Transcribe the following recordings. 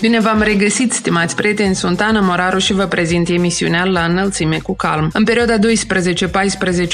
Bine v-am regăsit, stimați prieteni, sunt Ana Moraru și vă prezint emisiunea La înălțime cu calm. În perioada 12-14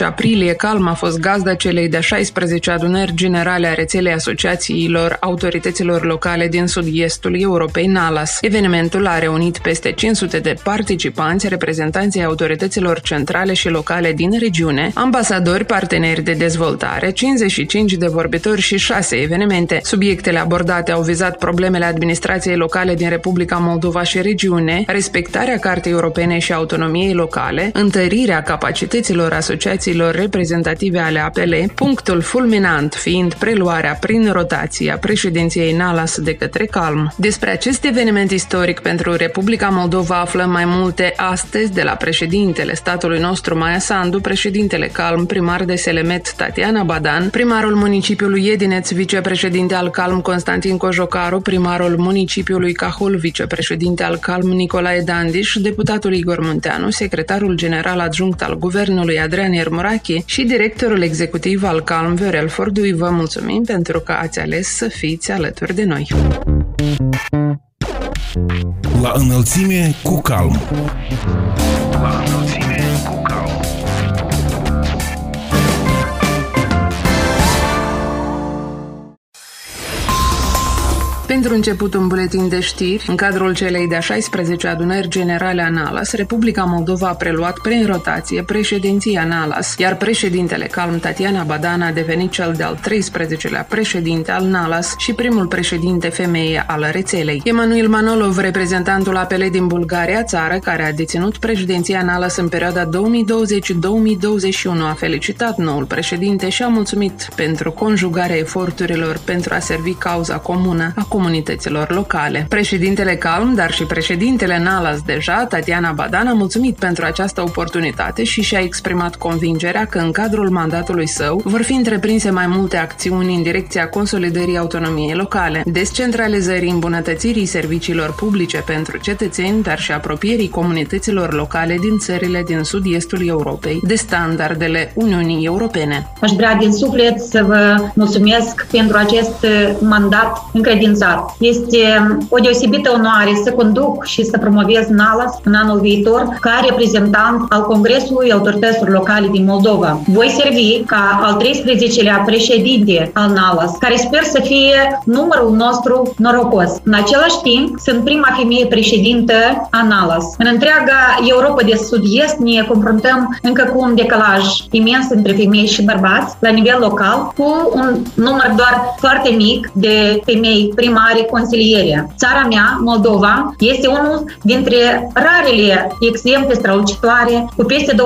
aprilie, Calm a fost gazda celei de 16 adunări generale a rețelei asociațiilor autorităților locale din sud-estul Europei, NALAS. Evenimentul a reunit peste 500 de participanți, reprezentanții autorităților centrale și locale din regiune, ambasadori, parteneri de dezvoltare, 55 de vorbitori și 6 evenimente. Subiectele abordate au vizat problemele administrației locale din Republica Moldova și regiune, respectarea Cartei Europene și autonomiei locale, întărirea capacităților asociațiilor reprezentative ale APL, punctul fulminant fiind preluarea prin rotație a președinției NALAS de către Calm. Despre acest eveniment istoric pentru Republica Moldova aflăm mai multe astăzi de la președintele statului nostru Maia Sandu, președintele Calm, primar de Selemet Tatiana Badan, primarul municipiului Edineț, vicepreședinte al Calm Constantin Cojocaru, primarul municipiului Cahul, vicepreședinte al Calm Nicolae Dandiș, deputatul Igor Munteanu, secretarul general adjunct al guvernului Adrian Iermurache și directorul executiv al Calm Viorel Fordui. Vă mulțumim pentru că ați ales să fiți alături de noi. La înălțime cu calm. La înălțime. Pentru început, un buletin de știri. În cadrul celei de-a 16 adunări generale a NALAS, Republica Moldova a preluat prin rotație președinția NALAS, iar președintele Calm Tatiana Badana a devenit cel de-al 13-lea președinte al NALAS și primul președinte femeie al rețelei. Emanuel Manolov, reprezentantul APL din Bulgaria, țară care a deținut președinția NALAS în perioada 2020-2021, a felicitat noul președinte și a mulțumit pentru conjugarea eforturilor pentru a servi cauza comună a comunităților locale. Președintele Calm, dar și președintele Nalas deja, Tatiana Badan, a mulțumit pentru această oportunitate și și-a exprimat convingerea că în cadrul mandatului său vor fi întreprinse mai multe acțiuni în direcția consolidării autonomiei locale, descentralizării îmbunătățirii serviciilor publice pentru cetățeni, dar și apropierii comunităților locale din țările din sud-estul Europei de standardele Uniunii Europene. Aș vrea din suflet să vă mulțumesc pentru acest mandat încredințat realizat. Este o deosebită onoare să conduc și să promovez NALAS în anul viitor ca reprezentant al Congresului Autorităților Locale din Moldova. Voi servi ca al 13-lea președinte al NALAS, care sper să fie numărul nostru norocos. În același timp, sunt prima femeie președintă a NALAS. În întreaga Europa de Sud-Est ne confruntăm încă cu un decalaj imens între femei și bărbați la nivel local, cu un număr doar foarte mic de femei prima primare consilierea. Țara mea, Moldova, este unul dintre rarele exemple strălucitoare cu peste 20%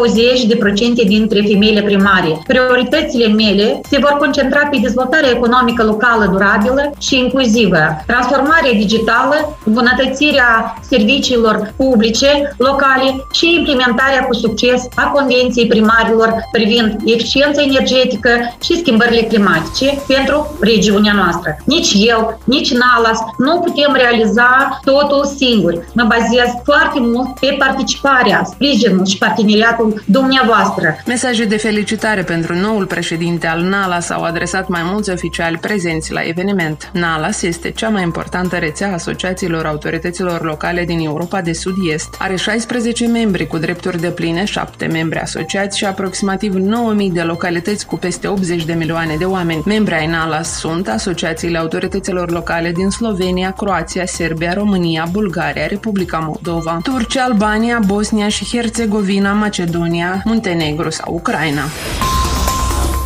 dintre femeile primare. Prioritățile mele se vor concentra pe dezvoltarea economică locală durabilă și inclusivă, transformarea digitală, îmbunătățirea serviciilor publice locale și implementarea cu succes a Convenției primarilor privind eficiența energetică și schimbările climatice pentru regiunea noastră. Nici eu, nici Nalas, nu putem realiza totul singuri. Mă bazez foarte mult pe participarea, sprijinul și parteneriatul dumneavoastră. Mesaje de felicitare pentru noul președinte al NALAS au adresat mai mulți oficiali prezenți la eveniment. NALAS este cea mai importantă rețea a asociațiilor autorităților locale din Europa de Sud-Est. Are 16 membri cu drepturi de pline, 7 membri asociați și aproximativ 9.000 de localități cu peste 80 de milioane de oameni. Membri ai NALAS sunt asociațiile autorităților locale locale din Slovenia, Croația, Serbia, România, Bulgaria, Republica Moldova, Turcia, Albania, Bosnia și Herțegovina, Macedonia, Muntenegru sau Ucraina.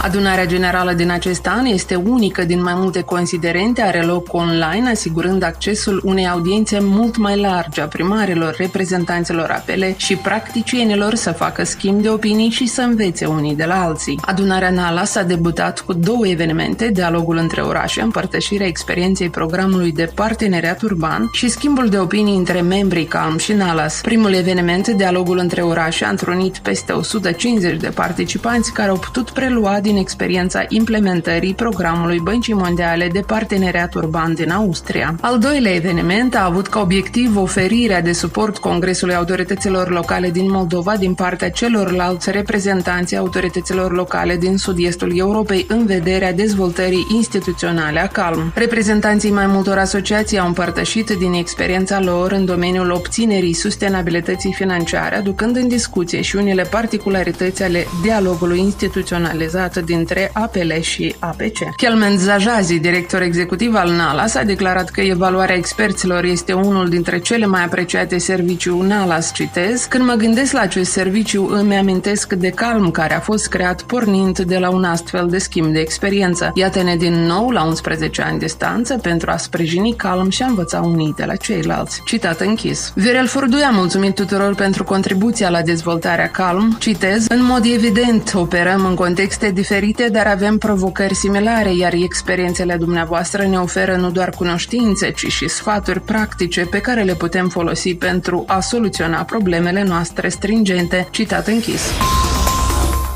Adunarea generală din acest an este unică din mai multe considerente, are loc online, asigurând accesul unei audiențe mult mai largi a primarilor, reprezentanților apele și practicienilor să facă schimb de opinii și să învețe unii de la alții. Adunarea NALA s-a debutat cu două evenimente, dialogul între orașe, împărtășirea experienței programului de parteneriat urban și schimbul de opinii între membrii CALM și NALAS. Primul eveniment, dialogul între orașe, a întrunit peste 150 de participanți care au putut prelua din din experiența implementării programului Băncii Mondiale de Parteneriat Urban din Austria. Al doilea eveniment a avut ca obiectiv oferirea de suport Congresului Autorităților Locale din Moldova din partea celorlalți reprezentanți autorităților locale din sud-estul Europei în vederea dezvoltării instituționale a CALM. Reprezentanții mai multor asociații au împărtășit din experiența lor în domeniul obținerii sustenabilității financiare, aducând în discuție și unele particularități ale dialogului instituționalizat dintre APL și APC. Kelmen Zajazi, director executiv al NALAS, a declarat că evaluarea experților este unul dintre cele mai apreciate serviciu NALAS, citez. Când mă gândesc la acest serviciu, îmi amintesc de calm care a fost creat pornind de la un astfel de schimb de experiență. Iată-ne din nou la 11 ani distanță pentru a sprijini calm și a învăța unii de la ceilalți. Citat închis. Viorel Furduia a mulțumit tuturor pentru contribuția la dezvoltarea calm. Citez, în mod evident, operăm în contexte diferite, dar avem provocări similare, iar experiențele dumneavoastră ne oferă nu doar cunoștințe, ci și sfaturi practice pe care le putem folosi pentru a soluționa problemele noastre stringente. Citat închis.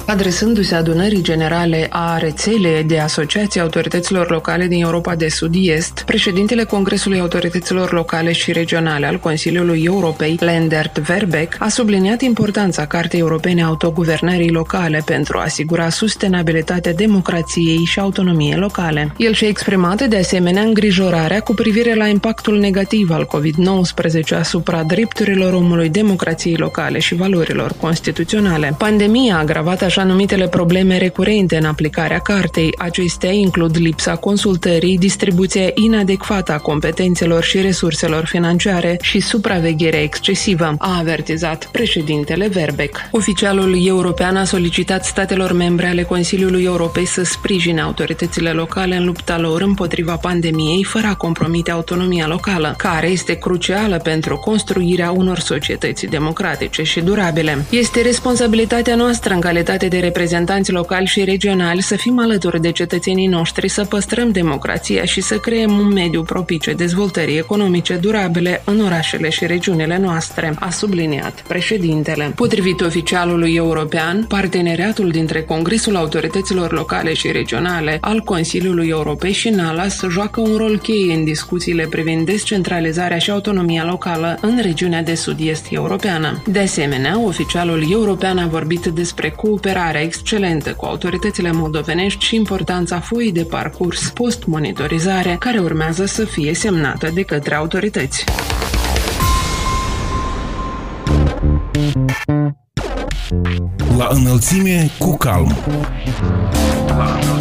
Adresându-se adunării generale a rețelei de asociații autorităților locale din Europa de Sud-Est, președintele Congresului Autorităților Locale și Regionale al Consiliului Europei, Lendert Verbeck, a subliniat importanța Cartei Europene a Autoguvernării Locale pentru a asigura sustenabilitatea democrației și autonomiei locale. El și-a exprimat de asemenea îngrijorarea cu privire la impactul negativ al COVID-19 asupra drepturilor omului, democrației locale și valorilor constituționale. Pandemia a agravat așa numitele probleme recurente în aplicarea cartei. Acestea includ lipsa consultării, distribuția inadecvată a competențelor și resurselor financiare și supravegherea excesivă, a avertizat președintele Verbeck. Oficialul european a solicitat statelor membre ale Consiliului Europei să sprijine autoritățile locale în lupta lor împotriva pandemiei, fără a compromite autonomia locală, care este crucială pentru construirea unor societăți democratice și durabile. Este responsabilitatea noastră în calitate calitate de reprezentanți locali și regionali să fim alături de cetățenii noștri, să păstrăm democrația și să creăm un mediu propice dezvoltării economice durabile în orașele și regiunile noastre, a subliniat președintele. Potrivit oficialului european, parteneriatul dintre Congresul Autorităților Locale și Regionale al Consiliului Europei și NALAS joacă un rol cheie în discuțiile privind descentralizarea și autonomia locală în regiunea de sud-est europeană. De asemenea, oficialul european a vorbit despre cooperare cooperarea excelentă cu autoritățile moldovenești și importanța foii de parcurs post-monitorizare, care urmează să fie semnată de către autorități. La înălțime cu calm. La înălțime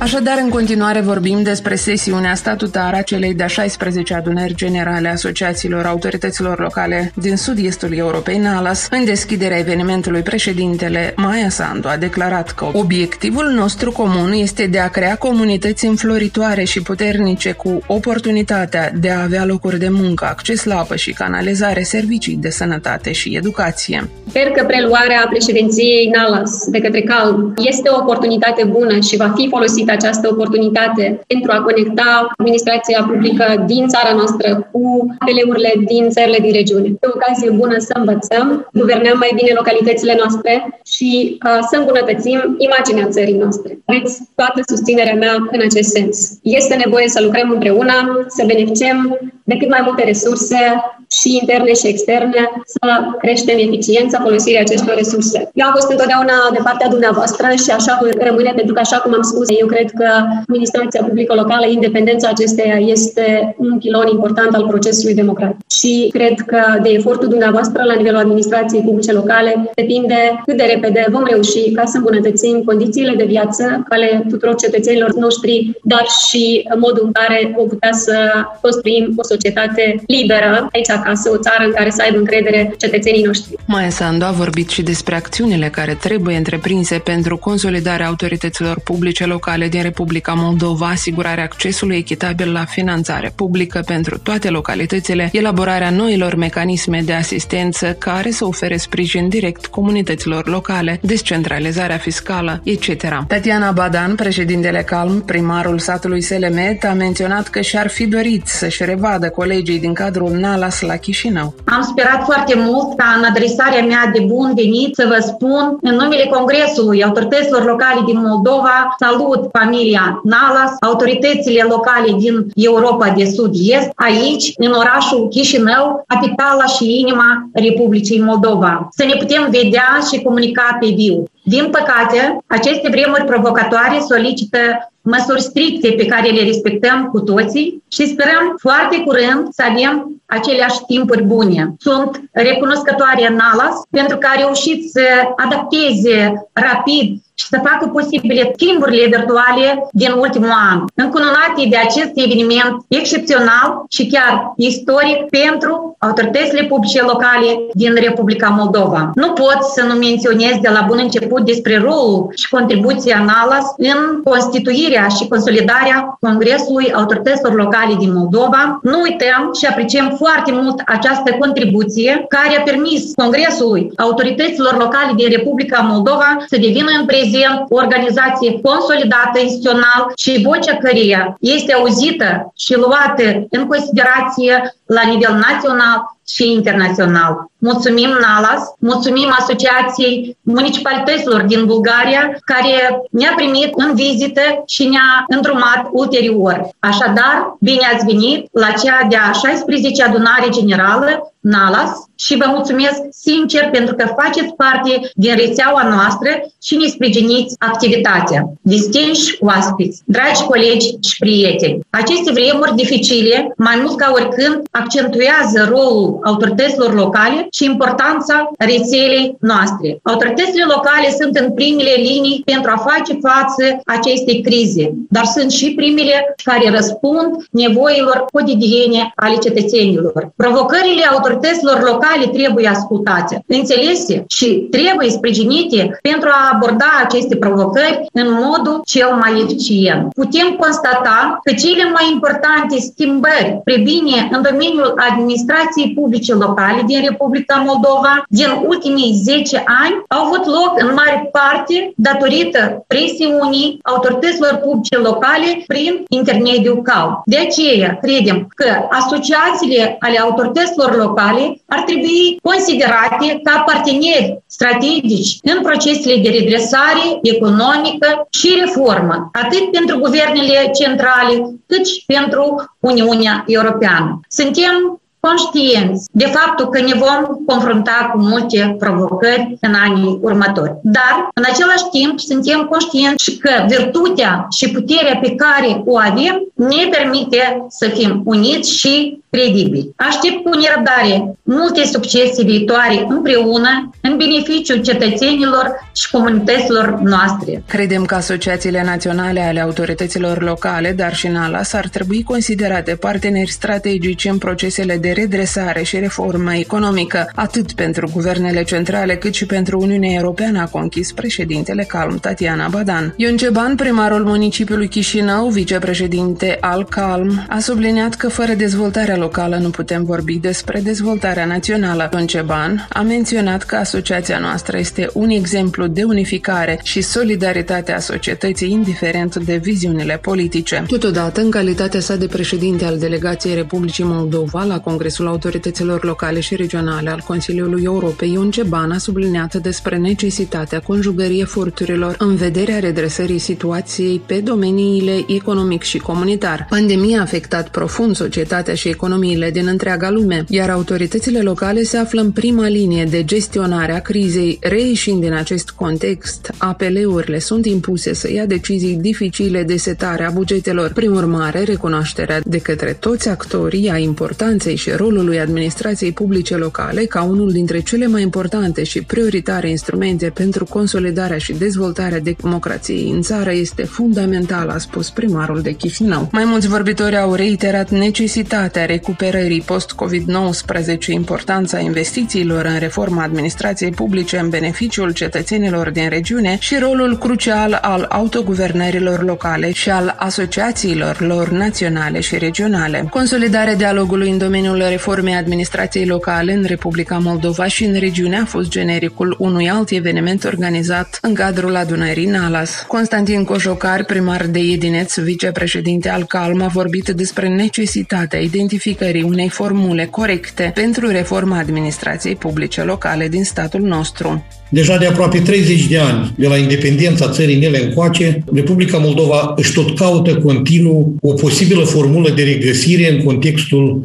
Așadar, în continuare vorbim despre sesiunea statutară a celei de-a 16 adunări generale a asociațiilor autorităților locale din sud-estul Europei, NALAS. În deschiderea evenimentului, președintele Maia Sandu a declarat că obiectivul nostru comun este de a crea comunități înfloritoare și puternice cu oportunitatea de a avea locuri de muncă, acces la apă și canalizare, servicii de sănătate și educație. Sper că preluarea președinției NALAS de către CALM este o oportunitate bună și va fi folosită această oportunitate pentru a conecta administrația publică din țara noastră cu apeleurile din țările din regiune. E o ocazie bună să învățăm, guvernăm mai bine localitățile noastre și uh, să îmbunătățim imaginea țării noastre. Aveți toată susținerea mea în acest sens. Este nevoie să lucrăm împreună, să beneficiem de cât mai multe resurse și interne și externe, să creștem eficiența folosirii acestor resurse. Eu am fost întotdeauna de partea dumneavoastră și așa voi rămâne, pentru că, așa cum am spus, eu cred că administrația publică locală, independența acesteia este un pilon important al procesului democratic. Și cred că de efortul dumneavoastră la nivelul administrației publice locale depinde cât de repede vom reuși ca să îmbunătățim condițiile de viață ale tuturor cetățenilor noștri, dar și modul în care vom putea să construim o societate liberă. Aici acasă, o țară în care să aibă încredere cetățenii noștri. Maia Sandu a vorbit și despre acțiunile care trebuie întreprinse pentru consolidarea autorităților publice locale din Republica Moldova, asigurarea accesului echitabil la finanțare publică pentru toate localitățile, elaborarea noilor mecanisme de asistență care să ofere sprijin direct comunităților locale, descentralizarea fiscală, etc. Tatiana Badan, președintele Calm, primarul satului Selemet, a menționat că și-ar fi dorit să-și revadă colegii din cadrul NALAS la Chișinău. Am sperat foarte mult ca în adresarea mea de bun venit să vă spun în numele Congresului Autorităților Locale din Moldova, salut familia NALAS, autoritățile locale din Europa de Sud-Est, aici, în orașul Chișinău, capitala și inima Republicii Moldova. Să ne putem vedea și comunica pe viu. Din păcate, aceste vremuri provocatoare solicită măsuri stricte pe care le respectăm cu toții și sperăm foarte curând să avem aceleași timpuri bune. Sunt recunoscătoare în ALAS pentru că a reușit să adapteze rapid și să facă posibile schimburile virtuale din ultimul an, încununate de acest eveniment excepțional și chiar istoric pentru autoritățile publice locale din Republica Moldova. Nu pot să nu menționez de la bun început despre rolul și contribuția NALAS în constituirea și consolidarea Congresului Autorităților Locale din Moldova. Nu uităm și apreciem foarte mult această contribuție care a permis Congresului Autorităților Locale din Republica Moldova să devină în prezent prezent o organizație consolidată instituțional și vocea căreia este auzită și luată în considerație la nivel național și internațional. Mulțumim NALAS, mulțumim Asociației Municipalităților din Bulgaria, care ne-a primit în vizită și ne-a îndrumat ulterior. Așadar, bine ați venit la cea de-a 16 adunare generală NALAS și vă mulțumesc sincer pentru că faceți parte din rețeaua noastră și ne sprijiniți activitatea. Distinși oaspeți, dragi colegi și prieteni, aceste vremuri dificile, mai mult ca oricând, accentuează rolul autorităților locale și importanța rețelei noastre. Autoritățile locale sunt în primele linii pentru a face față acestei crize, dar sunt și primele care răspund nevoilor cotidiene ale cetățenilor. Provocările autorităților locale trebuie ascultate, înțelese și trebuie sprijinite pentru a aborda aceste provocări în modul cel mai eficient. Putem constata că cele mai importante schimbări prebine în domeniul administrației publice locale din Republica Moldova din ultimii 10 ani au avut loc în mare parte datorită presiunii autorităților publice locale prin intermediul CAU. De aceea credem că asociațiile ale autorităților locale ar trebui considerate ca parteneri strategici în procesele de redresare economică și reformă, atât pentru guvernele centrale, cât și pentru Uniunea Europeană. Suntem conștienți de faptul că ne vom confrunta cu multe provocări în anii următori. Dar, în același timp, suntem conștienți că virtutea și puterea pe care o avem ne permite să fim uniți și credibili. Aștept cu nerăbdare multe succese viitoare împreună în beneficiul cetățenilor și comunităților noastre. Credem că asociațiile naționale ale autorităților locale, dar și NALAS, ar trebui considerate parteneri strategici în procesele de redresare și reformă economică, atât pentru guvernele centrale cât și pentru Uniunea Europeană, a conchis președintele Calm Tatiana Badan. Ion Ceban, primarul municipiului Chișinău, vicepreședinte al Calm, a subliniat că fără dezvoltarea locală nu putem vorbi despre dezvoltarea națională. Ion Ceban a menționat că asociația noastră este un exemplu de unificare și solidaritate a societății, indiferent de viziunile politice. Totodată, în calitatea sa de președinte al delegației Republicii Moldova la Congresul Autorităților Locale și Regionale al Consiliului Europei, Ion Ceban a subliniat despre necesitatea conjugării eforturilor în vederea redresării situației pe domeniile economic și comunitar. Pandemia a afectat profund societatea și economiile din întreaga lume, iar autoritățile locale se află în prima linie de gestionare a crizei. Reieșind din acest context, APL-urile sunt impuse să ia decizii dificile de setare a bugetelor. Prin urmare, recunoașterea de către toți actorii a importanței și și rolului administrației publice locale ca unul dintre cele mai importante și prioritare instrumente pentru consolidarea și dezvoltarea democrației în țară este fundamental, a spus primarul de Chișinău. Mai mulți vorbitori au reiterat necesitatea recuperării post-COVID-19, importanța investițiilor în reforma administrației publice în beneficiul cetățenilor din regiune și rolul crucial al autoguvernărilor locale și al asociațiilor lor naționale și regionale. Consolidarea dialogului în domeniul reformei administrației locale în Republica Moldova și în regiune a fost genericul unui alt eveniment organizat în cadrul adunării Nalas. Constantin Cojocar, primar de Edineț, vicepreședinte al CALM, a vorbit despre necesitatea identificării unei formule corecte pentru reforma administrației publice locale din statul nostru. Deja de aproape 30 de ani, de la independența țării mele încoace, Republica Moldova își tot caută continuu o posibilă formulă de regăsire în contextul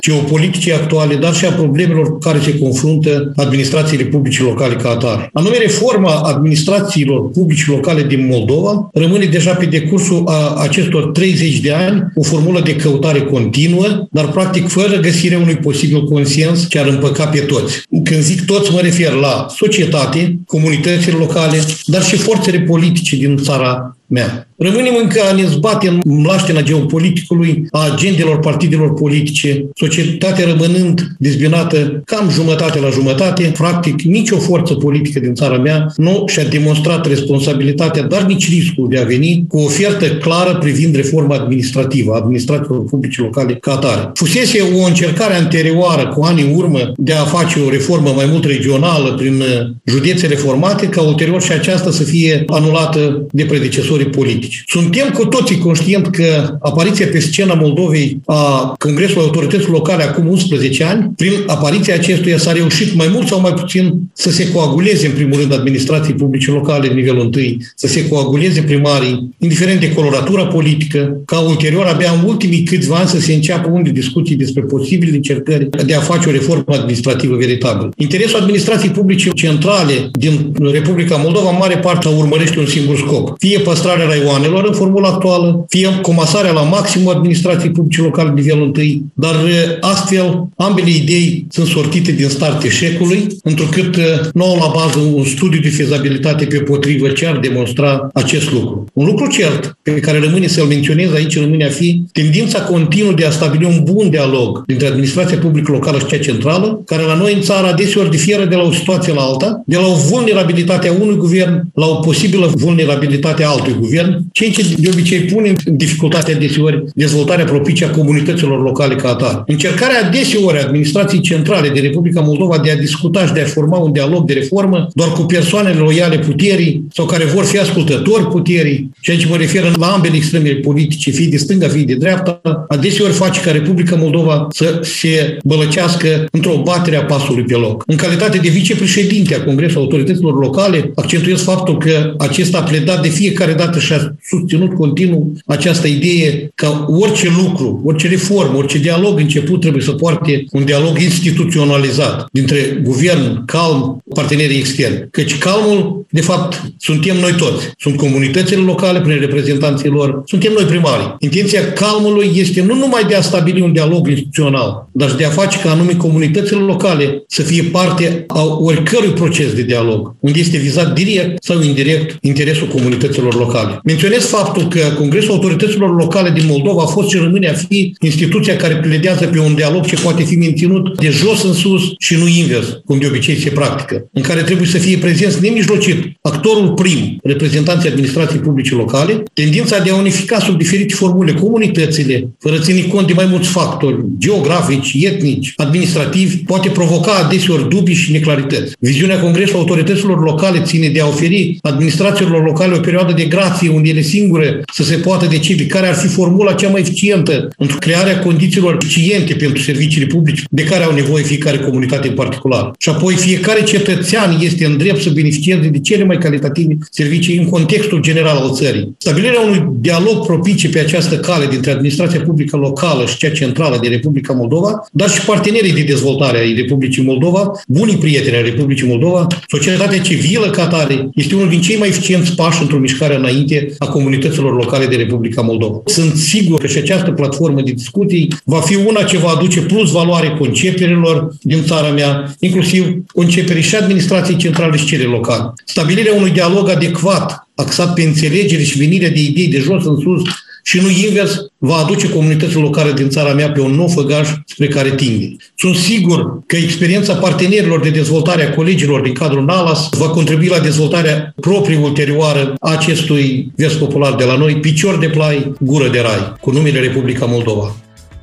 geopoliticii actuale, dar și a problemelor cu care se confruntă administrațiile publice locale ca atare. Anume, reforma administrațiilor publice locale din Moldova rămâne deja pe decursul a acestor 30 de ani o formulă de căutare continuă, dar practic fără găsirea unui posibil consens ce ar împăca pe toți. Când zic toți, mă refer la societate, comunitățile locale, dar și forțele politice din țara mea. Rămânem încă a ne zbate în mlaștina geopoliticului, a agendelor partidelor politice, societatea rămânând dezbinată cam jumătate la jumătate. Practic, nicio forță politică din țara mea nu și-a demonstrat responsabilitatea, dar nici riscul de a veni cu o ofertă clară privind reforma administrativă a administrațiilor publice locale ca atare. Fusese o încercare anterioară, cu ani în urmă, de a face o reformă mai mult regională prin județe reformate, ca ulterior și aceasta să fie anulată de predecesorii politici politici. Suntem cu toții conștient că apariția pe scena Moldovei a Congresului Autorităților Locale acum 11 ani, prin apariția acestuia s-a reușit mai mult sau mai puțin să se coaguleze în primul rând administrații publice locale în nivelul întâi, să se coaguleze primarii, indiferent de coloratura politică, ca ulterior abia în ultimii câțiva ani să se înceapă unde discuții despre posibile încercări de a face o reformă administrativă veritabilă. Interesul administrației publice centrale din Republica Moldova, în mare parte, urmărește un singur scop. Fie păstrarea raionului raioanelor în formula actuală, fie comasarea la maximum administrației publice locale de nivelul întâi, dar astfel ambele idei sunt sortite din start eșecului, întrucât nu au la bază un studiu de fezabilitate pe potrivă ce ar demonstra acest lucru. Un lucru cert pe care rămâne să-l menționez aici rămâne a fi tendința continuă de a stabili un bun dialog dintre administrația publică locală și cea centrală, care la noi în țară adeseori diferă de la o situație la alta, de la o vulnerabilitate a unui guvern la o posibilă vulnerabilitate a altui guvern, ceea ce de obicei pune în dificultate deseori dezvoltarea propice a comunităților locale ca atare. Încercarea deseori a administrației centrale de Republica Moldova de a discuta și de a forma un dialog de reformă doar cu persoanele loiale puterii sau care vor fi ascultători puterii, și aici mă refer la ambele extreme politice, fie de stânga, fie de dreapta, adeseori face ca Republica Moldova să se bălăcească într-o batere a pasului pe loc. În calitate de vicepreședinte a Congresului Autorităților Locale, accentuez faptul că acesta a pledat de fiecare dată și a susținut continuu această idee că orice lucru, orice reformă, orice dialog început trebuie să poarte un dialog instituționalizat dintre guvern, calm, partenerii externi. Căci calmul, de fapt, suntem noi toți. Sunt comunitățile locale prin reprezentanții lor, suntem noi primarii. Intenția calmului este nu numai de a stabili un dialog instituțional, dar și de a face ca anume comunitățile locale să fie parte a oricărui proces de dialog, unde este vizat direct sau indirect interesul comunităților locale. Menționez faptul că Congresul Autorităților Locale din Moldova a fost și rămâne a fi instituția care pledează pe un dialog ce poate fi menținut de jos în sus și nu invers, cum de obicei se practică, în care trebuie să fie prezenți nemijlocit actorul prim, reprezentanții administrației publice locale, tendința de a unifica sub diferite formule comunitățile, fără ține cont de mai mulți factori geografici, etnici, administrativi, poate provoca adeseori dubii și neclarități. Viziunea Congresului Autorităților Locale ține de a oferi administrațiilor locale o perioadă de grație unde ele singure să se poată decide care ar fi formula cea mai eficientă pentru crearea condițiilor eficiente pentru serviciile publice de care au nevoie fiecare comunitate în particular. Și apoi fiecare cetățean este în drept să beneficieze de cele mai calitative servicii în contextul general al țării. Stabilirea unui dialog propice pe această cale dintre administrația publică locală și cea centrală de Republica Moldova, dar și partenerii de dezvoltare ai Republicii Moldova, bunii prieteni ai Republicii Moldova, societatea civilă ca tare, este unul din cei mai eficienți pași într-o mișcare înainte înainte a comunităților locale de Republica Moldova. Sunt sigur că și această platformă de discuții va fi una ce va aduce plus valoare conceperilor din țara mea, inclusiv conceperii și administrației centrale și cele locale. Stabilirea unui dialog adecvat, axat pe înțelegere și venirea de idei de jos în sus și nu invers, va aduce comunitățile locale din țara mea pe un nou făgaș spre care tinde. Sunt sigur că experiența partenerilor de dezvoltare a colegilor din cadrul NALAS va contribui la dezvoltarea proprie ulterioară a acestui vers popular de la noi, picior de plai, gură de rai, cu numele Republica Moldova.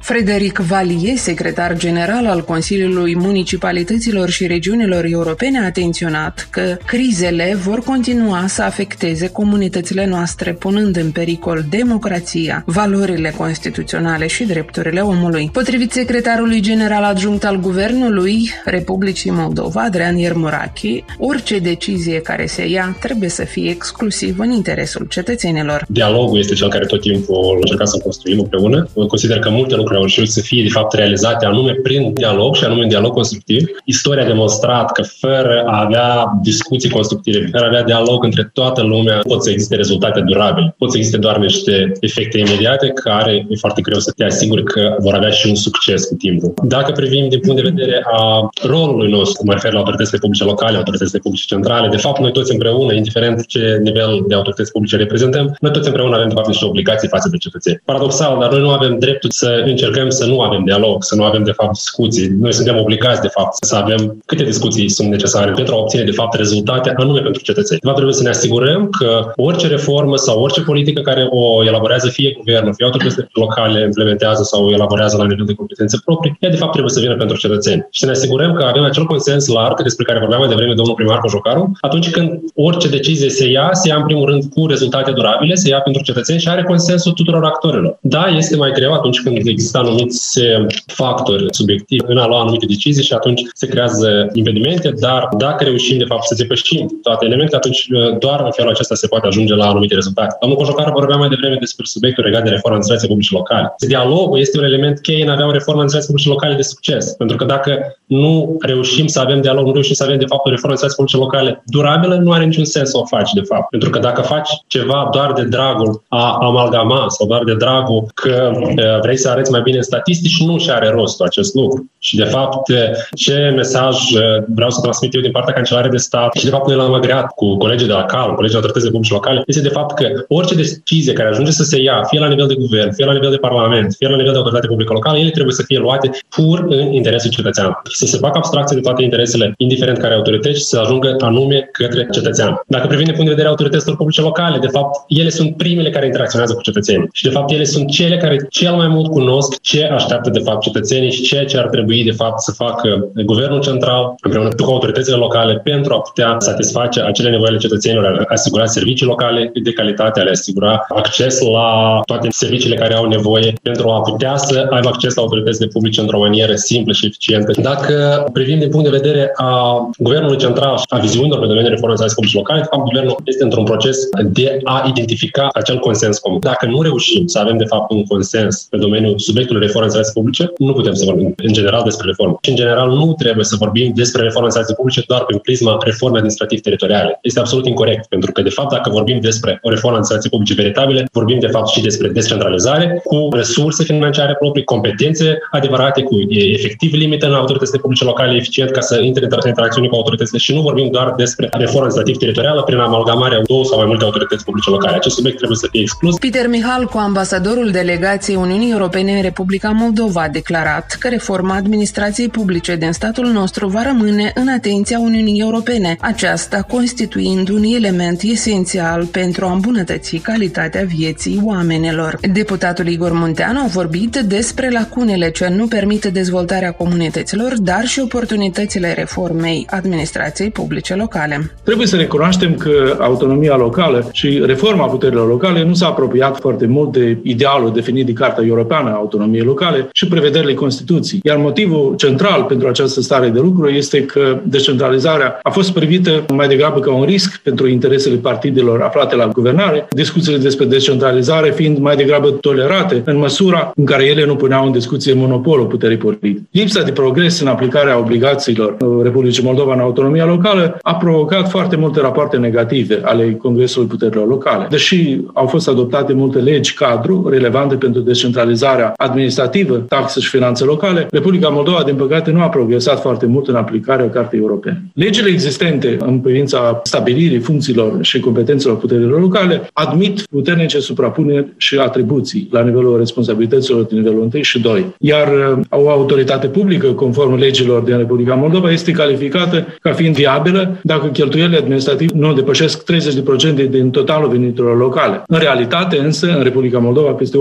Frederic Valie, secretar general al Consiliului Municipalităților și Regiunilor Europene, a atenționat că crizele vor continua să afecteze comunitățile noastre, punând în pericol democrația, valorile constituționale și drepturile omului. Potrivit secretarului general adjunct al Guvernului Republicii Moldova, Adrian Iermurachi, orice decizie care se ia trebuie să fie exclusiv în interesul cetățenilor. Dialogul este cel care tot timpul încercăm să construim împreună. Consider că multe lucruri lucruri au reușit să fie, de fapt, realizate anume prin dialog și anume dialog constructiv. Istoria a demonstrat că fără a avea discuții constructive, fără a avea dialog între toată lumea, pot să existe rezultate durabile. Pot să existe doar niște efecte imediate care e foarte greu să te asiguri că vor avea și un succes cu timpul. Dacă privim din punct de vedere a rolului nostru, mă refer la autoritățile publice locale, autoritățile publice centrale, de fapt, noi toți împreună, indiferent ce nivel de autorități publice reprezentăm, noi toți împreună avem, de fapt, niște obligații față de cetățeni. Paradoxal, dar noi nu avem dreptul să încercăm să nu avem dialog, să nu avem, de fapt, discuții. Noi suntem obligați, de fapt, să avem câte discuții sunt necesare pentru a obține, de fapt, rezultate anume pentru cetățeni. De fapt, trebuie să ne asigurăm că orice reformă sau orice politică care o elaborează fie guvernul, fie autoritățile locale implementează sau elaborează la nivel de competențe proprii, ea, de fapt, trebuie să vină pentru cetățeni. Și să ne asigurăm că avem acel consens larg despre care vorbeam mai devreme domnul primar Cojocaru, atunci când orice decizie se ia, se ia în primul rând cu rezultate durabile, se ia pentru cetățeni și are consensul tuturor actorilor. Da, este mai greu atunci când există anumite anumiți factori subiectivi în a lua anumite decizii și atunci se creează impedimente, dar dacă reușim de fapt să depășim toate elementele, atunci uh, doar în felul acesta se poate ajunge la anumite rezultate. Domnul Cojocar vorbea mai devreme despre subiectul legat de reforma administrației publice locale. Dialogul este un element cheie în a avea o reformă administrației publice locale de succes, pentru că dacă nu reușim să avem dialog, nu reușim să avem de fapt o reformă administrației publice locale durabilă, nu are niciun sens să o faci de fapt. Pentru că dacă faci ceva doar de dragul a amalgama sau doar de dragul că uh, vrei să arăți mai bine în statistici nu și are rostul acest lucru. Și de fapt, ce mesaj uh, vreau să transmit eu din partea Cancelarei de Stat și de fapt noi l-am agreat cu colegii de la CAL, colegii de autoritățile publice locale, este de fapt că orice decizie care ajunge să se ia, fie la nivel de guvern, fie la nivel de parlament, fie la nivel de autoritate publică locală, ele trebuie să fie luate pur în interesul cetățeanului. Să se facă abstracție de toate interesele, indiferent care autorități, și să ajungă anume către cetățean. Dacă privim din punct de vedere autorităților publice locale, de fapt, ele sunt primele care interacționează cu cetățenii. Și de fapt, ele sunt cele care cel mai mult cunosc ce așteaptă de fapt cetățenii și ceea ce ar trebui de fapt să facă guvernul central împreună cu autoritățile locale pentru a putea satisface acele nevoi ale cetățenilor, a asigura servicii locale de calitate, a le asigura acces la toate serviciile care au nevoie pentru a putea să aibă acces la autoritățile publice într-o manieră simplă și eficientă. Dacă privim din punct de vedere a guvernului central și a viziunilor pe domeniul reformei publice locale, de fapt, guvernul este într-un proces de a identifica acel consens comun. Dacă nu reușim să avem, de fapt, un consens pe domeniul subiectului reformei publice, nu putem să vorbim în general despre reformă. Și în general nu trebuie să vorbim despre reformă în publice doar prin prisma reformei administrativ-teritoriale. Este absolut incorrect, pentru că de fapt dacă vorbim despre o reformă în publice veritabile, vorbim de fapt și despre descentralizare cu resurse financiare proprii, competențe adevărate, cu efectiv limită în autoritățile publice locale eficient ca să intre în interacțiune cu autoritățile și nu vorbim doar despre reformă administrativ-teritorială prin amalgamarea două sau mai multe autorități publice locale. Acest subiect trebuie să fie exclus. Peter Mihal, cu ambasadorul delegației Uniunii Europene în Republica Moldova, a declarat că reforma administrației publice din statul nostru va rămâne în atenția Uniunii Europene, aceasta constituind un element esențial pentru a îmbunătăți calitatea vieții oamenilor. Deputatul Igor Munteanu a vorbit despre lacunele ce nu permit dezvoltarea comunităților, dar și oportunitățile reformei administrației publice locale. Trebuie să recunoaștem că autonomia locală și reforma puterilor locale nu s-a apropiat foarte mult de idealul definit de Carta Europeană a Autonomiei Locale și prevederile Constituției. Iar motiv motivul central pentru această stare de lucru este că decentralizarea a fost privită mai degrabă ca un risc pentru interesele partidelor aflate la guvernare, discuțiile despre decentralizare fiind mai degrabă tolerate în măsura în care ele nu puneau în discuție monopolul puterii politice. Lipsa de progres în aplicarea obligațiilor Republicii Moldova în autonomia locală a provocat foarte multe rapoarte negative ale Congresului Puterilor Locale. Deși au fost adoptate multe legi cadru relevante pentru descentralizarea administrativă, taxe și finanțe locale, Republica Moldova, din păcate, nu a progresat foarte mult în aplicarea Cartei Europene. Legile existente în privința stabilirii funcțiilor și competențelor puterilor locale admit puternice suprapuneri și atribuții la nivelul responsabilităților din nivelul 1 și 2. Iar uh, o autoritate publică, conform legilor din Republica Moldova, este calificată ca fiind viabilă dacă cheltuielile administrative nu depășesc 30% din totalul veniturilor locale. În realitate, însă, în Republica Moldova, peste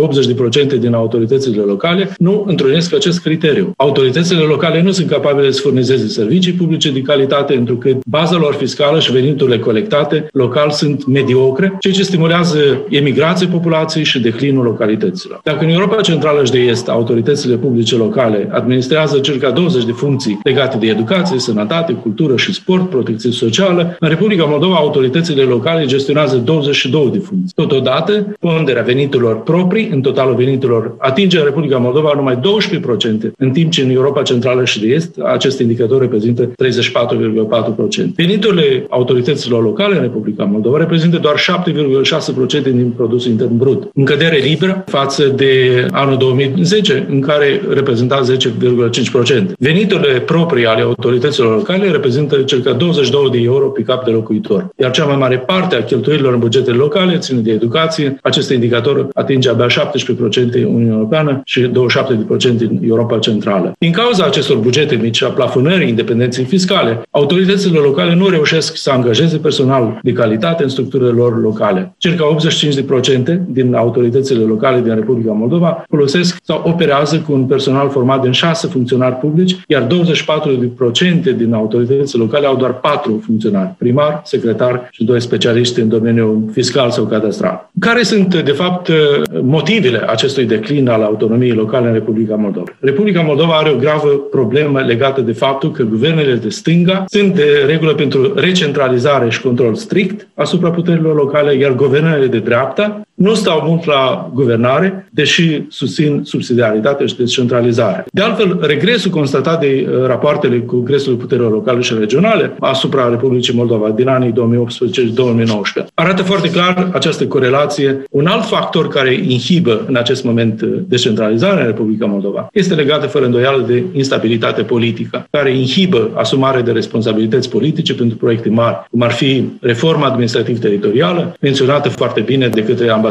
80% din autoritățile locale nu întrunesc acest criteriu. Autoritățile locale nu sunt capabile să furnizeze servicii publice de calitate, întrucât baza lor fiscală și veniturile colectate local sunt mediocre, ceea ce stimulează emigrația populației și declinul localităților. Dacă în Europa Centrală și de Est autoritățile publice locale administrează circa 20 de funcții legate de educație, sănătate, cultură și sport, protecție socială, în Republica Moldova autoritățile locale gestionează 22 de funcții. Totodată, ponderea veniturilor proprii în totalul veniturilor atinge în Republica Moldova numai 12%, în timp ce în Europa Centrală și de Est acest indicator reprezintă 34,4%. Veniturile autorităților locale în Republica Moldova reprezintă doar 7,6% din produsul intern brut, în cădere liberă față de anul 2010, în care reprezenta 10,5%. Veniturile proprii ale autorităților locale reprezintă circa 22 de euro pe cap de locuitor, iar cea mai mare parte a cheltuielilor în bugetele locale ține de educație. Acest indicator atinge abia 17% în Uniunea Europeană și 27% în Europa Centrală. Din cauza acestor bugete mici a plafonării independenței fiscale, autoritățile locale nu reușesc să angajeze personal de calitate în structurile lor locale. Circa 85% din autoritățile locale din Republica Moldova folosesc sau operează cu un personal format din șase funcționari publici, iar 24% din autoritățile locale au doar patru funcționari, primar, secretar și doi specialiști în domeniul fiscal sau cadastral. Care sunt, de fapt, motivele acestui declin al autonomiei locale în Republica Moldova? Republica Moldova are o gravă problemă legată de faptul că guvernele de stânga sunt de regulă pentru recentralizare și control strict asupra puterilor locale, iar guvernele de dreapta nu stau mult la guvernare, deși susțin subsidiaritate și descentralizare. De altfel, regresul constatat de uh, rapoartele Congresului Puterilor Locale și Regionale asupra Republicii Moldova din anii 2018-2019 arată foarte clar această corelație. Un alt factor care inhibă în acest moment uh, descentralizarea în Republica Moldova este legată fără îndoială de instabilitate politică, care inhibă asumarea de responsabilități politice pentru proiecte mari, cum ar fi reforma administrativ-teritorială, menționată foarte bine de către ambasadorul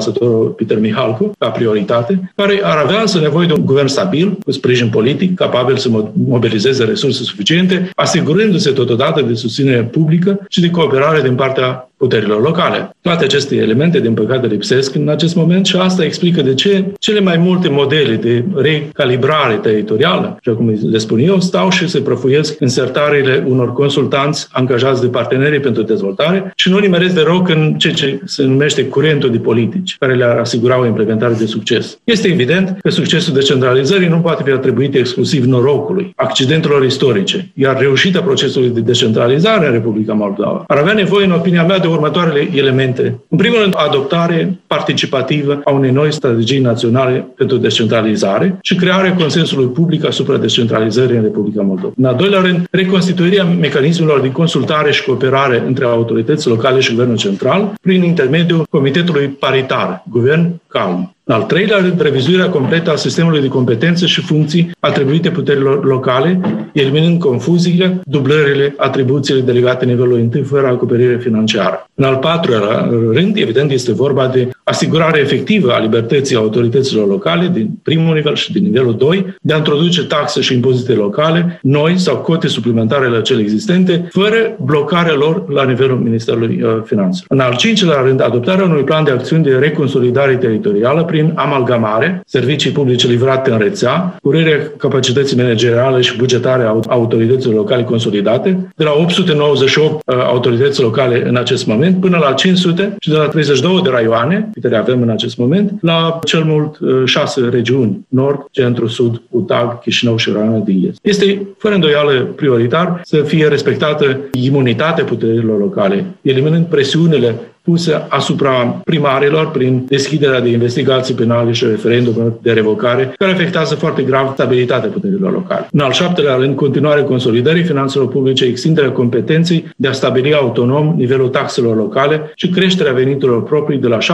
Peter Mihalcu ca prioritate, care ar avea însă nevoie de un guvern stabil, cu sprijin politic, capabil să mobilizeze resurse suficiente, asigurându-se totodată de susținere publică și de cooperare din partea puterilor locale. Toate aceste elemente, din păcate, lipsesc în acest moment și asta explică de ce cele mai multe modele de recalibrare teritorială, așa cum le spun eu, stau și se prăfuiesc în sertarele unor consultanți angajați de partenerii pentru dezvoltare și nu nimeresc de rog în ceea ce se numește curentul de politici, care le-ar asigura o implementare de succes. Este evident că succesul decentralizării nu poate fi atribuit exclusiv norocului, accidentelor istorice, iar reușita procesului de decentralizare în Republica Moldova ar avea nevoie, în opinia mea, de următoarele elemente. În primul rând, adoptare participativă a unei noi strategii naționale pentru descentralizare și crearea consensului public asupra descentralizării în Republica Moldova. În al doilea rând, reconstituirea mecanismelor de consultare și cooperare între autorități locale și Guvernul Central prin intermediul Comitetului Paritar, Guvern Calm. În al treilea rând, revizuirea completă a sistemului de competențe și funcții atribuite puterilor locale, eliminând confuziile, dublările, atribuțiile delegate nivelului întâi fără acoperire financiară. În al patrulea rând, evident, este vorba de asigurarea efectivă a libertății autorităților locale din primul nivel și din nivelul 2 de a introduce taxe și impozite locale, noi sau cote suplimentare la cele existente, fără blocarea lor la nivelul Ministerului uh, Finanțelor. În al cincilea rând, adoptarea unui plan de acțiuni de reconsolidare teritorială prin prin amalgamare, servicii publice livrate în rețea, curirea capacității manageriale și bugetare a autorităților locale consolidate, de la 898 uh, autorități locale în acest moment până la 500 și de la 32 de raioane, câte avem în acest moment, la cel mult uh, șase regiuni, nord, centru, sud, Utag, Chișinău și Roana din Est. Este, fără îndoială, prioritar să fie respectată imunitatea puterilor locale, eliminând presiunile puse asupra primarilor prin deschiderea de investigații penale și referendumuri de revocare, care afectează foarte grav stabilitatea puterilor locale. În al șaptelea rând, continuare consolidării finanțelor publice, extinderea competenței de a stabili autonom nivelul taxelor locale și creșterea veniturilor proprii de la 7,7%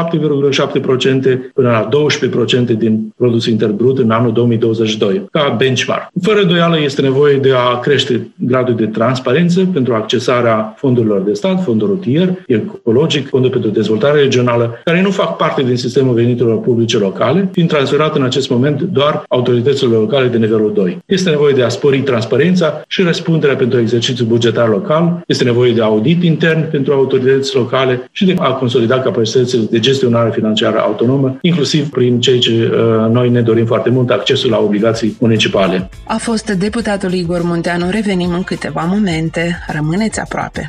până la 12% din produsul intern brut în anul 2022, ca benchmark. Fără doială este nevoie de a crește gradul de transparență pentru accesarea fondurilor de stat, fonduri rutier, ecologic, fonduri pentru dezvoltare regională, care nu fac parte din sistemul veniturilor publice locale, fiind transferat în acest moment doar autorităților locale de nivelul 2. Este nevoie de a spori transparența și răspunderea pentru exercițiul bugetar local, este nevoie de audit intern pentru autorități locale și de a consolida capacitățile de gestionare financiară autonomă, inclusiv prin cei ce uh, noi ne dorim foarte mult, accesul la obligații municipale. A fost deputatul Igor Munteanu. Revenim în câteva momente. Rămâneți aproape.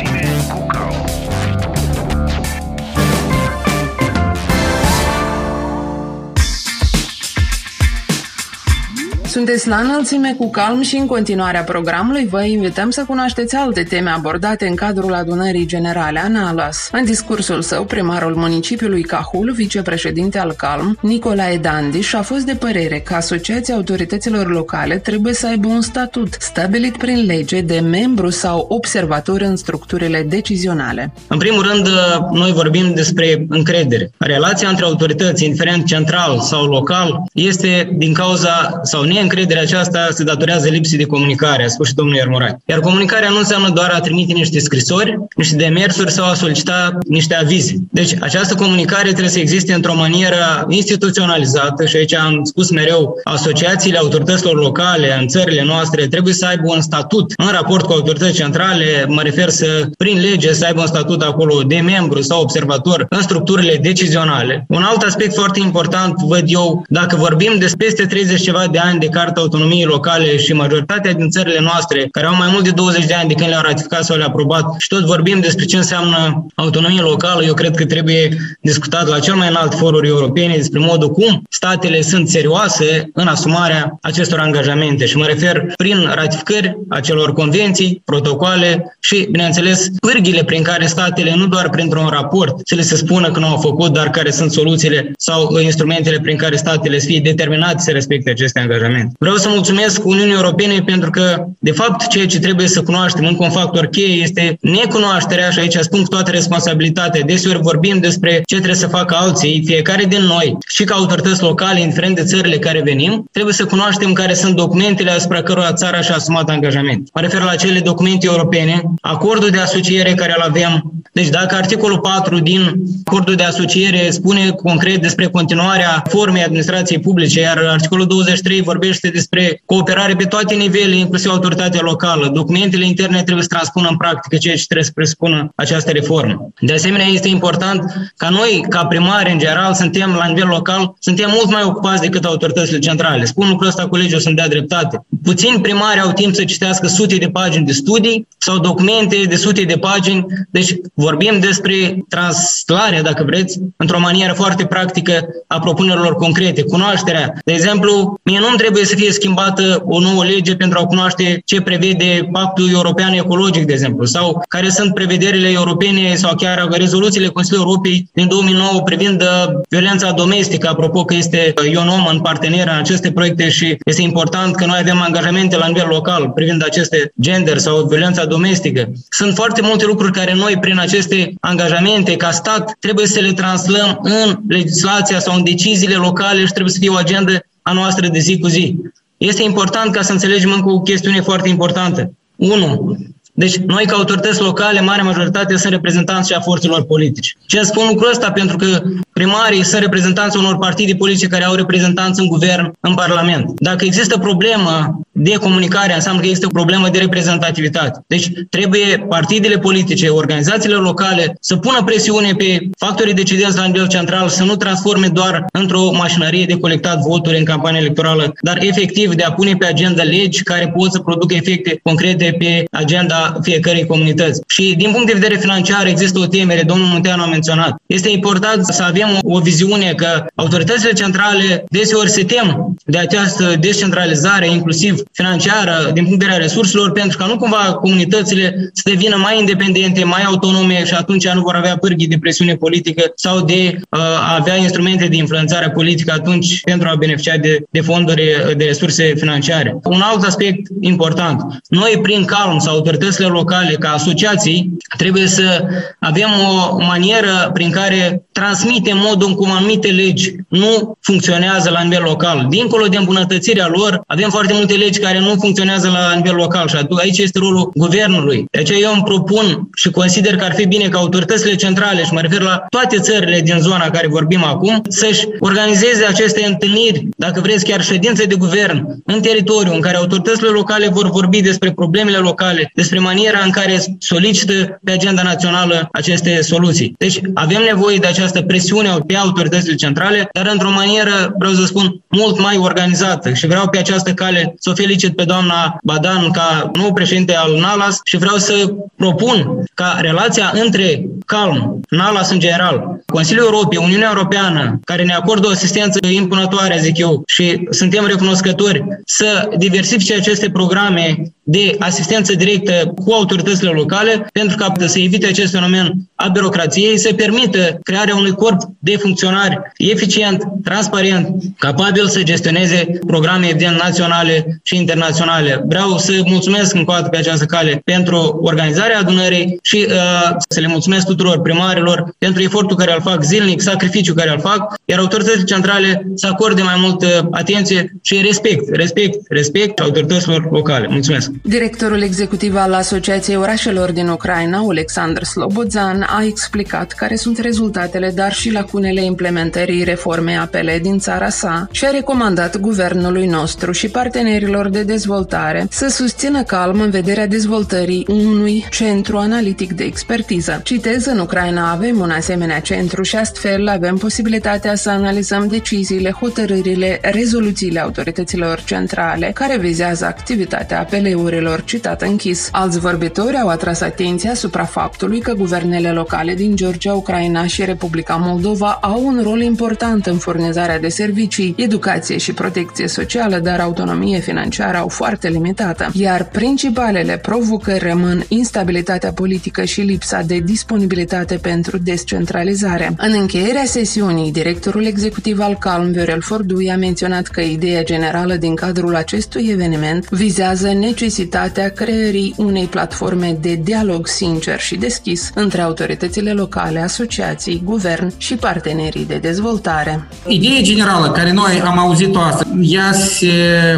Sunteți la înălțime cu calm și în continuarea programului vă invităm să cunoașteți alte teme abordate în cadrul adunării generale ANALAS. În discursul său, primarul municipiului Cahul, vicepreședinte al CALM, Nicolae Dandiș, a fost de părere că Asociația Autorităților Locale trebuie să aibă un statut stabilit prin lege de membru sau observator în structurile decizionale. În primul rând, noi vorbim despre încredere. Relația între autorități, indiferent central sau local, este din cauza sau ne neîncrederea aceasta se datorează lipsii de comunicare, a spus și domnul Iermorai. Iar comunicarea nu înseamnă doar a trimite niște scrisori, niște demersuri sau a solicita niște avize. Deci această comunicare trebuie să existe într-o manieră instituționalizată și aici am spus mereu, asociațiile autorităților locale în țările noastre trebuie să aibă un statut în raport cu autorități centrale, mă refer să, prin lege, să aibă un statut acolo de membru sau observator în structurile decizionale. Un alt aspect foarte important, văd eu, dacă vorbim despre peste 30 ceva de ani de Carta Autonomiei Locale și majoritatea din țările noastre, care au mai mult de 20 de ani de când le-au ratificat sau le-au aprobat și tot vorbim despre ce înseamnă autonomie locală, eu cred că trebuie discutat la cel mai înalt foruri europene despre modul cum statele sunt serioase în asumarea acestor angajamente și mă refer prin ratificări acelor convenții, protocoale și, bineînțeles, pârghile prin care statele, nu doar printr-un raport, să le se spună că nu au făcut, dar care sunt soluțiile sau instrumentele prin care statele să fie determinate să respecte aceste angajamente. Parlament. Vreau să mulțumesc Uniunii Europene pentru că, de fapt, ceea ce trebuie să cunoaștem, încă un factor cheie, este necunoașterea și aici spun cu toată responsabilitatea. Deseori vorbim despre ce trebuie să facă alții, fiecare din noi și ca autorități locale, indiferent de țările care venim, trebuie să cunoaștem care sunt documentele asupra cărora țara și-a asumat angajament. Mă refer la cele documente europene, acordul de asociere care îl avem. Deci dacă articolul 4 din acordul de asociere spune concret despre continuarea formei administrației publice, iar articolul 23 vorbește vorbește despre cooperare pe toate nivelele, inclusiv autoritatea locală. Documentele interne trebuie să transpună în practică ceea ce trebuie să presupună această reformă. De asemenea, este important ca noi, ca primari, în general, suntem la nivel local, suntem mult mai ocupați decât autoritățile centrale. Spun lucrul ăsta colegii o să-mi dea dreptate. Puțini primari au timp să citească sute de pagini de studii sau documente de sute de pagini. Deci vorbim despre translarea, dacă vreți, într-o manieră foarte practică a propunerilor concrete. Cunoașterea. De exemplu, mie nu-mi trebuie trebuie să fie schimbată o nouă lege pentru a cunoaște ce prevede Pactul European Ecologic, de exemplu, sau care sunt prevederile europene sau chiar rezoluțiile Consiliului Europei din 2009 privind uh, violența domestică, apropo că este uh, IONOM în partener în aceste proiecte și este important că noi avem angajamente la nivel local privind aceste gender sau violența domestică. Sunt foarte multe lucruri care noi, prin aceste angajamente, ca stat, trebuie să le translăm în legislația sau în deciziile locale și trebuie să fie o agendă a noastră de zi cu zi. Este important ca să înțelegem încă o chestiune foarte importantă. 1. Deci noi ca autorități locale, mare majoritate, sunt reprezentanți și a forțelor politice. Ce spun lucrul ăsta? Pentru că primarii sunt reprezentanți unor partide politice care au reprezentanți în guvern, în Parlament. Dacă există problemă de comunicare, înseamnă că există o problemă de reprezentativitate. Deci trebuie partidele politice, organizațiile locale să pună presiune pe factorii decidenți la nivel central să nu transforme doar într-o mașinărie de colectat voturi în campanie electorală, dar efectiv de a pune pe agenda legi care pot să producă efecte concrete pe agenda fiecărei comunități. Și din punct de vedere financiar există o temere, domnul Munteanu a menționat. Este important să avem o, o viziune că autoritățile centrale deseori se tem de această descentralizare, inclusiv financiară, din punct de vedere resurselor, pentru că nu cumva comunitățile să devină mai independente, mai autonome și atunci nu vor avea pârghii de presiune politică sau de uh, a avea instrumente de influențare politică atunci pentru a beneficia de, de fonduri, de resurse financiare. Un alt aspect important. Noi, prin calm sau autoritățile locale, ca asociații, trebuie să avem o manieră prin care transmitem modul în cum anumite legi nu funcționează la nivel local. Dincolo de îmbunătățirea lor, avem foarte multe legi care nu funcționează la nivel local și aici este rolul guvernului. De aceea eu îmi propun și consider că ar fi bine ca autoritățile centrale, și mă refer la toate țările din zona care vorbim acum, să-și organizeze aceste întâlniri, dacă vreți chiar ședințe de guvern în teritoriu, în care autoritățile locale vor vorbi despre problemele locale, despre maniera în care solicită pe agenda națională aceste soluții. Deci avem nevoie de această presiune pe autoritățile centrale, dar într-o manieră, vreau să spun, mult mai organizată. Și vreau pe această cale să o felicit pe doamna Badan ca nou președinte al NALAS și vreau să propun ca relația între calm, NALAS în general, Consiliul Europei, Uniunea Europeană, care ne acordă o asistență impunătoare, zic eu, și suntem recunoscători să diversifice aceste programe de asistență directă cu autoritățile locale pentru ca să evite acest fenomen a birocrației, să permită crearea unui corp de funcționari eficient, transparent, capabil să gestioneze programe evident naționale și internaționale. Vreau să mulțumesc încă o dată pe această cale pentru organizarea adunării și uh, să le mulțumesc tuturor primarilor pentru efortul care îl fac zilnic, sacrificiul care îl fac, iar autoritățile centrale să acorde mai multă atenție și respect, respect, respect autorităților locale. Mulțumesc! Directorul executiv al Asociației Orașelor din Ucraina, Alexandru Slobodzan, a explicat care sunt rezultatele, dar și lacunele implementării reformei apele din țara sa și a recomandat guvernului nostru și partenerilor de dezvoltare să susțină calm în vederea dezvoltării unui centru analitic de expertiză. Citez, în Ucraina avem un asemenea centru și astfel avem posibilitatea să analizăm deciziile, hotărârile, rezoluțiile autorităților centrale care vizează activitatea apeleurilor citat închis. Alți vorbitori au atras atenția asupra faptului că guvernele locale din Georgia, Ucraina și Republica Moldova au un rol important în furnizarea de servicii, educație și protecție socială, dar autonomie financiară au foarte limitată. Iar principalele provocări rămân instabilitatea politică și lipsa de disponibilitate pentru descentralizare. În încheierea sesiunii, directorul executiv al Calm, Viorel Fordui, a menționat că ideea generală din cadrul acestui eveniment vizează necesitatea creării unei platforme de dialog sincer și deschis între autoritățile locale, asociații, guvern și partenerii de dezvoltare. Ideea generală care noi am auzit-o astăzi, ea se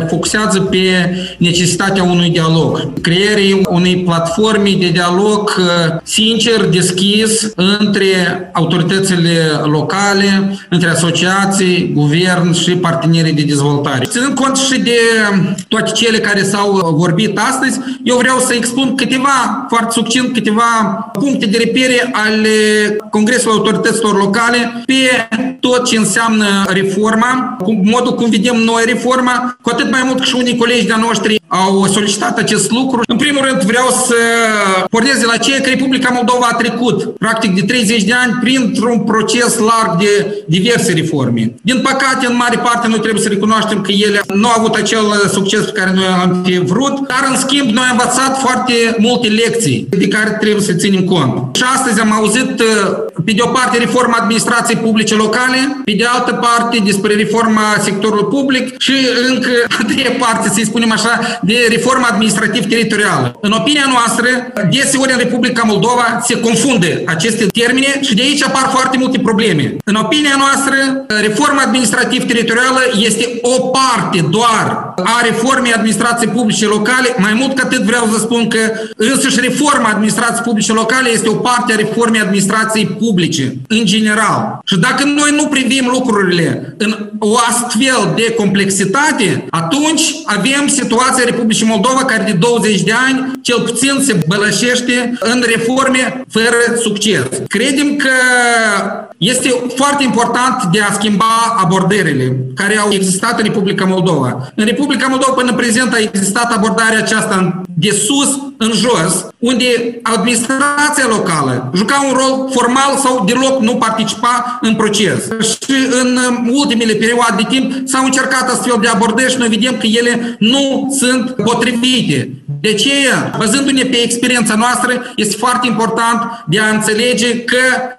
focusează pe necesitatea unui dialog, creării unei platforme de dialog uh, sincer, deschis între autoritățile locale, între asociații, guvern și partenerii de dezvoltare. Ținând cont și de toate cele care s-au vorbit astăzi, eu vreau să expun câteva, foarte succint, câteva puncte de repere ale Congresului Autorităților Locale pe tot ce înseamnă reforma, cu modul cum vedem noi reforma, cu atât mai mult că și unii colegi de noștri au solicitat acest lucru. În primul rând vreau să pornesc de la ceea că Republica Moldova a trecut practic de 30 de ani printr-un proces larg de diverse reforme. Din păcate, în mare parte, noi trebuie să recunoaștem că ele nu au avut acel succes pe care noi am fi vrut, dar în schimb noi am învățat foarte multe lecții de care trebuie să ținem cont. Și astăzi am auzit pe de o parte reforma administrației publice locale, pe de altă parte despre reforma sectorului public și încă a treia parte, să-i spunem așa, de reforma administrativ-teritorială. În opinia noastră, deseori în Republica Moldova se confunde aceste termene și de aici apar foarte multe probleme. În opinia noastră, reforma administrativ-teritorială este o parte doar a reformei administrației publice locale, mai mult ca atât vreau să spun că însăși reforma administrației publice locale este o parte a reformei administrației publice, în general. Și dacă noi nu privim lucrurile în o astfel de complexitate, atunci avem situația Republicii Moldova care de 20 de ani cel puțin se bălășește în reforme fără succes. Credem că este foarte important de a schimba abordările care au existat în Republica Moldova. În Republica Moldova până prezent a existat abordarea aceasta de sus în jos, unde administrația locală juca un rol formal sau deloc nu participa în proces. Și în ultimele perioade de timp s-au încercat astfel de abordări și noi vedem că ele nu sunt potrivite. De aceea, bazându-ne pe experiența noastră, este foarte important de a înțelege că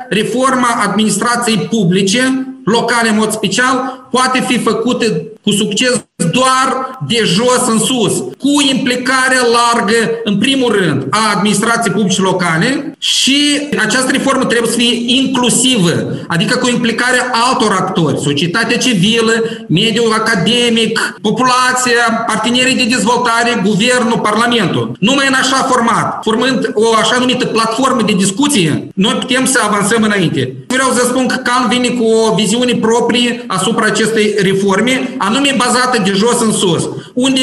reforma administrației publice locale în mod special poate fi făcută cu succes doar de jos în sus, cu implicarea largă, în primul rând, a administrației publice locale și această reformă trebuie să fie inclusivă, adică cu implicarea altor actori, societatea civilă, mediul academic, populația, partenerii de dezvoltare, guvernul, parlamentul. Numai în așa format, formând o așa numită platformă de discuție, noi putem să avansăm înainte. Vreau să spun că CAN vine cu o viziune proprie asupra acestei reforme, anume bazată de jos în sus, unde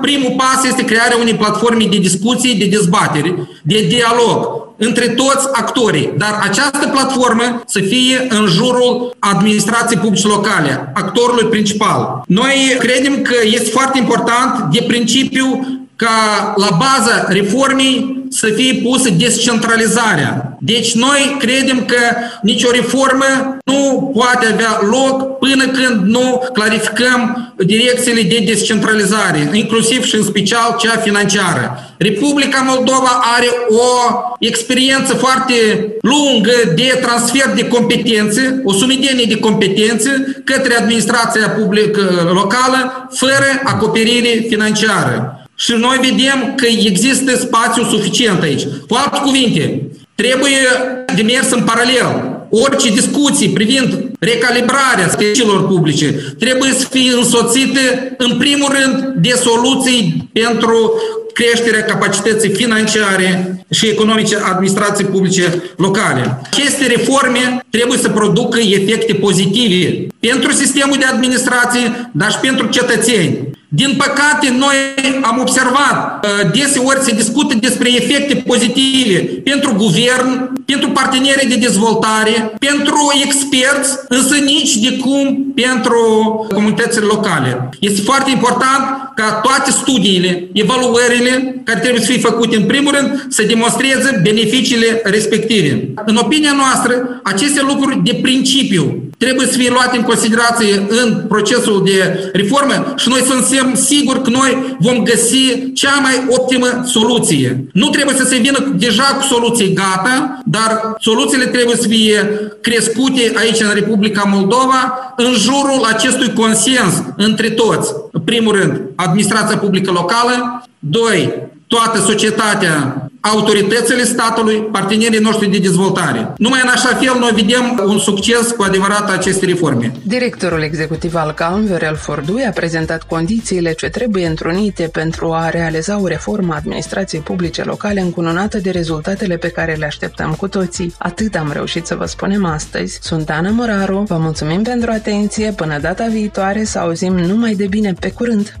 primul pas este crearea unei platforme de discuții, de dezbateri, de dialog între toți actorii. Dar această platformă să fie în jurul administrației publice locale, actorului principal. Noi credem că este foarte important de principiu ca la baza reformei să fie pusă descentralizarea. Deci noi credem că nicio reformă nu poate avea loc până când nu clarificăm direcțiile de descentralizare, inclusiv și în special cea financiară. Republica Moldova are o experiență foarte lungă de transfer de competențe, o sumedenie de competențe către administrația publică locală fără acoperire financiară. Și noi vedem că există spațiu suficient aici. Cu alte cuvinte, trebuie de mers în paralel. Orice discuții privind recalibrarea serviciilor publice trebuie să fie însoțite în primul rând de soluții pentru creșterea capacității financiare și economice administrației publice locale. Aceste reforme trebuie să producă efecte pozitive pentru sistemul de administrație, dar și pentru cetățeni. Din păcate, noi am observat, uh, deseori se discută despre efecte pozitive pentru guvern, pentru partenerii de dezvoltare, pentru experți, însă nici de cum pentru comunitățile locale. Este foarte important ca toate studiile, evaluările care trebuie să fie făcute în primul rând să demonstreze beneficiile respective. În opinia noastră, aceste lucruri de principiu trebuie să fie luate în considerație în procesul de reformă și noi suntem siguri că noi vom găsi cea mai optimă soluție. Nu trebuie să se vină deja cu soluții gata, dar soluțiile trebuie să fie crescute aici în Republica Moldova în jurul acestui consens între toți. În primul rând, administrația publică locală, doi, toată societatea autoritățile statului, partenerii noștri de dezvoltare. Numai în așa fel noi vedem un succes cu adevărat aceste reforme. Directorul executiv al CALM, Viorel Fordui, a prezentat condițiile ce trebuie întrunite pentru a realiza o reformă a administrației publice locale încununată de rezultatele pe care le așteptăm cu toții. Atât am reușit să vă spunem astăzi. Sunt Ana Moraru, vă mulțumim pentru atenție, până data viitoare să auzim numai de bine pe curând!